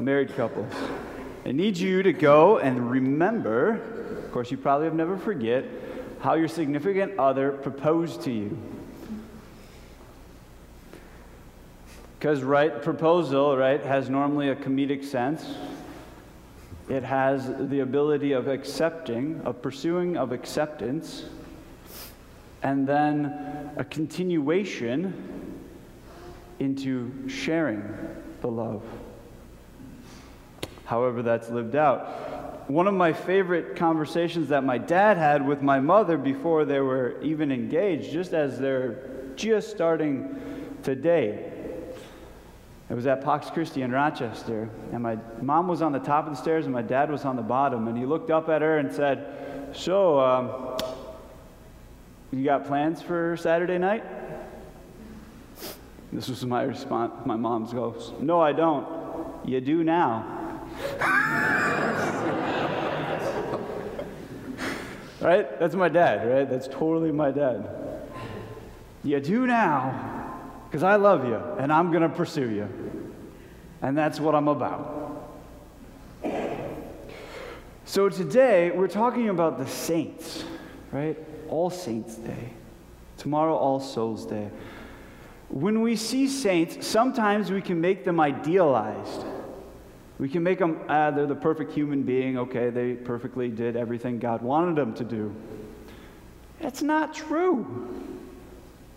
married couples, I need you to go and remember, of course, you probably have never forget, how your significant other proposed to you. Because, right, proposal, right, has normally a comedic sense. It has the ability of accepting, of pursuing, of acceptance, and then a continuation into sharing the love. However, that's lived out. One of my favorite conversations that my dad had with my mother before they were even engaged, just as they're just starting today, it was at Pax Christi in Rochester, and my mom was on the top of the stairs and my dad was on the bottom. And he looked up at her and said, So, um, you got plans for Saturday night? This was my response. My mom's goes, No, I don't. You do now. right? That's my dad, right? That's totally my dad. You do now because I love you and I'm going to pursue you. And that's what I'm about. So today, we're talking about the saints, right? All Saints' Day. Tomorrow, All Souls' Day. When we see saints, sometimes we can make them idealized. We can make them, ah, they're the perfect human being. Okay, they perfectly did everything God wanted them to do. That's not true.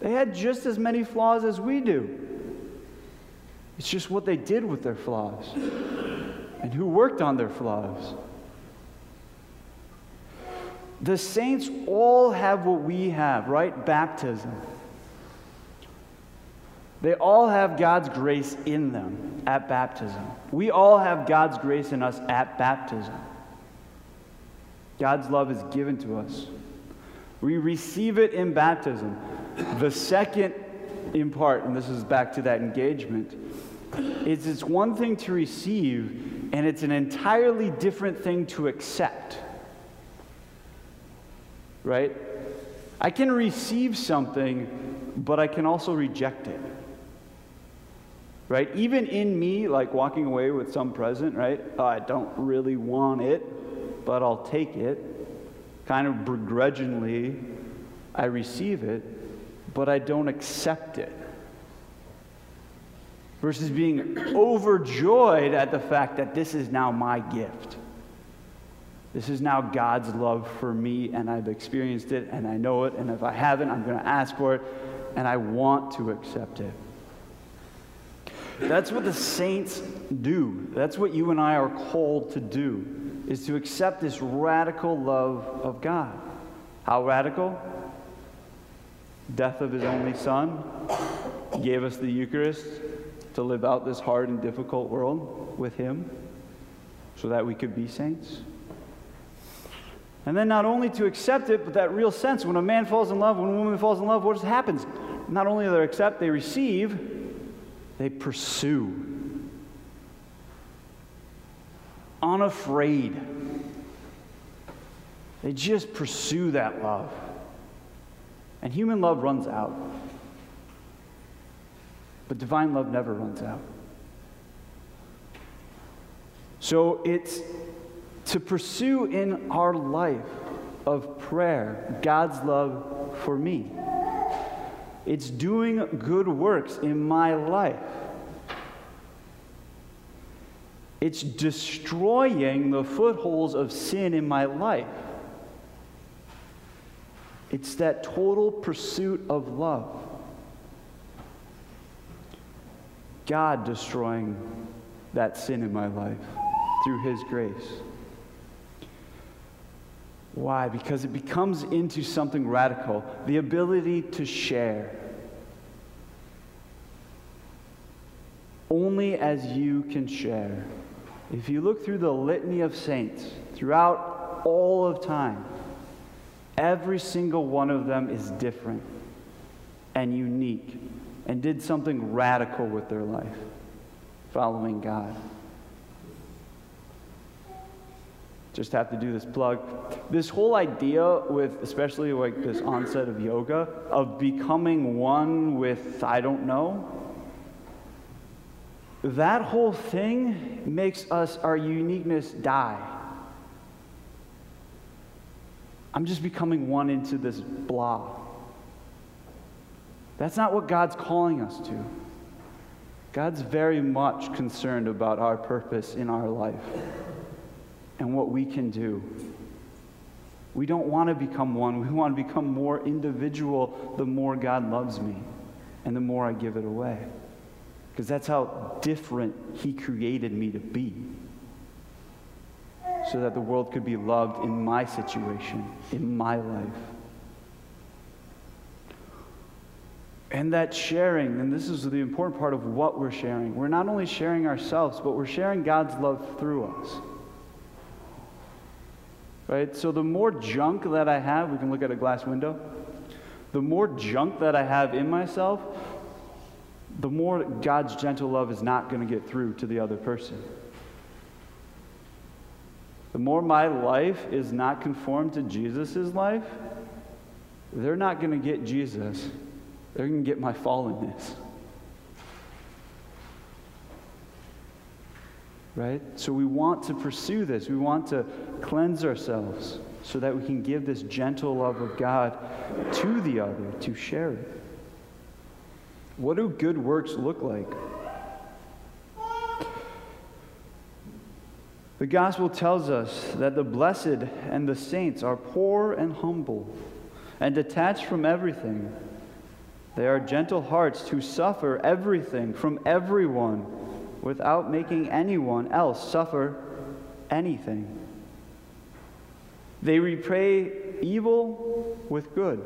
They had just as many flaws as we do. It's just what they did with their flaws and who worked on their flaws. The saints all have what we have, right? Baptism. They all have God's grace in them at baptism. We all have God's grace in us at baptism. God's love is given to us. We receive it in baptism. The second in part, and this is back to that engagement, is it's one thing to receive, and it's an entirely different thing to accept. Right? I can receive something, but I can also reject it. Right? Even in me, like walking away with some present, right? Oh, I don't really want it, but I'll take it. Kind of begrudgingly, I receive it but I don't accept it. Versus being overjoyed at the fact that this is now my gift. This is now God's love for me, and I've experienced it, and I know it, and if I haven't, I'm going to ask for it, and I want to accept it. That's what the saints do. That's what you and I are called to do, is to accept this radical love of God. How radical? death of his only son, gave us the Eucharist to live out this hard and difficult world with him so that we could be saints. And then not only to accept it, but that real sense when a man falls in love, when a woman falls in love, what just happens? Not only do they accept, they receive, they pursue. Unafraid. They just pursue that love. And human love runs out. But divine love never runs out. So it's to pursue in our life of prayer God's love for me. It's doing good works in my life. It's destroying the footholds of sin in my life. It's that total pursuit of love. God destroying that sin in my life through His grace. Why? Because it becomes into something radical the ability to share. Only as you can share. If you look through the litany of saints throughout all of time, Every single one of them is different and unique and did something radical with their life, following God. Just have to do this plug. This whole idea with, especially like this onset of yoga, of becoming one with, I don't know, that whole thing makes us, our uniqueness, die. I'm just becoming one into this blah. That's not what God's calling us to. God's very much concerned about our purpose in our life and what we can do. We don't want to become one. We want to become more individual the more God loves me and the more I give it away. Because that's how different He created me to be. So that the world could be loved in my situation, in my life. And that sharing, and this is the important part of what we're sharing, we're not only sharing ourselves, but we're sharing God's love through us. Right? So the more junk that I have, we can look at a glass window. The more junk that I have in myself, the more God's gentle love is not going to get through to the other person. The more my life is not conformed to Jesus' life, they're not going to get Jesus. They're going to get my fallenness. Right? So we want to pursue this. We want to cleanse ourselves so that we can give this gentle love of God to the other, to share it. What do good works look like? The gospel tells us that the blessed and the saints are poor and humble and detached from everything. They are gentle hearts who suffer everything from everyone without making anyone else suffer anything. They repay evil with good,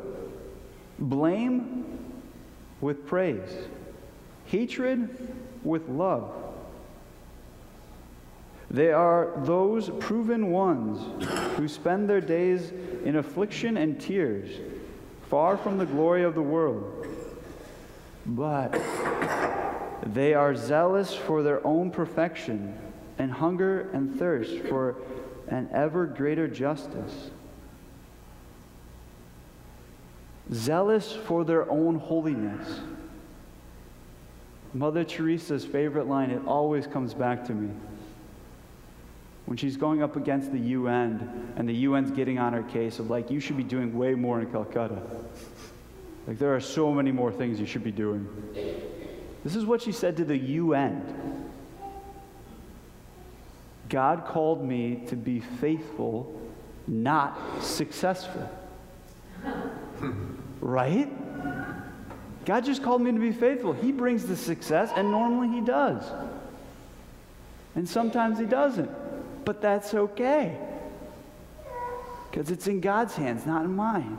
blame with praise, hatred with love. They are those proven ones who spend their days in affliction and tears, far from the glory of the world. But they are zealous for their own perfection and hunger and thirst for an ever greater justice. Zealous for their own holiness. Mother Teresa's favorite line, it always comes back to me. When she's going up against the UN and the UN's getting on her case of like, you should be doing way more in Calcutta. Like, there are so many more things you should be doing. This is what she said to the UN. God called me to be faithful, not successful. right? God just called me to be faithful. He brings the success, and normally He does. And sometimes He doesn't. But that's okay. Because it's in God's hands, not in mine.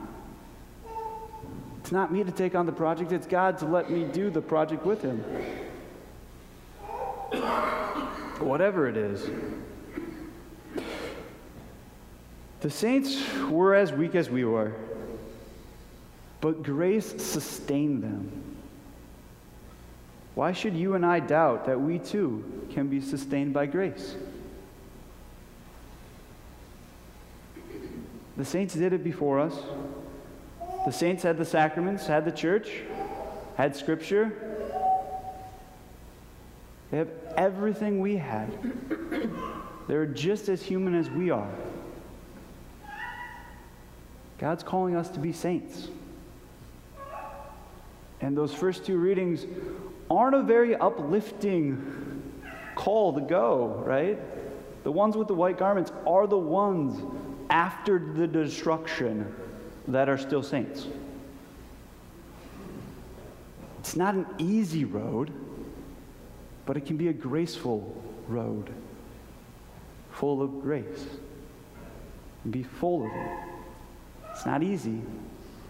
It's not me to take on the project, it's God to let me do the project with Him. Whatever it is. The saints were as weak as we were, but grace sustained them. Why should you and I doubt that we too can be sustained by grace? The saints did it before us. The saints had the sacraments, had the church, had scripture. They have everything we had. They're just as human as we are. God's calling us to be saints. And those first two readings aren't a very uplifting call to go, right? The ones with the white garments are the ones after the destruction that are still saints. It's not an easy road, but it can be a graceful road, full of grace. Be full of it. It's not easy,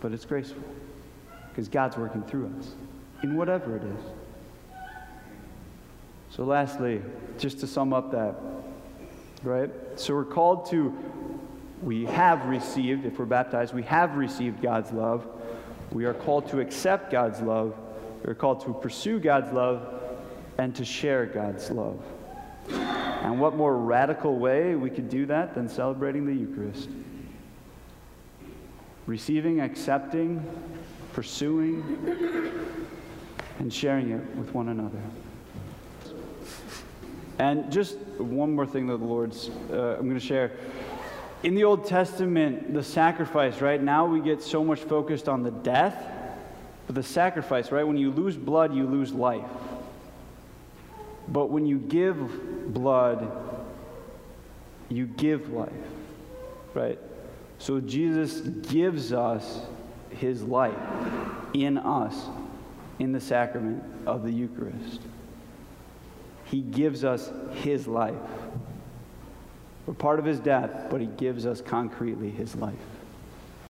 but it's graceful because God's working through us in whatever it is. So, lastly, just to sum up that, right? So, we're called to we have received, if we're baptized, we have received God's love. We are called to accept God's love. We are called to pursue God's love and to share God's love. And what more radical way we could do that than celebrating the Eucharist? Receiving, accepting, pursuing, and sharing it with one another. And just one more thing that the Lord's, uh, I'm going to share. In the Old Testament, the sacrifice, right? Now we get so much focused on the death, but the sacrifice, right? When you lose blood, you lose life. But when you give blood, you give life, right? So Jesus gives us his life in us in the sacrament of the Eucharist. He gives us his life. We're part of his death, but he gives us concretely his life.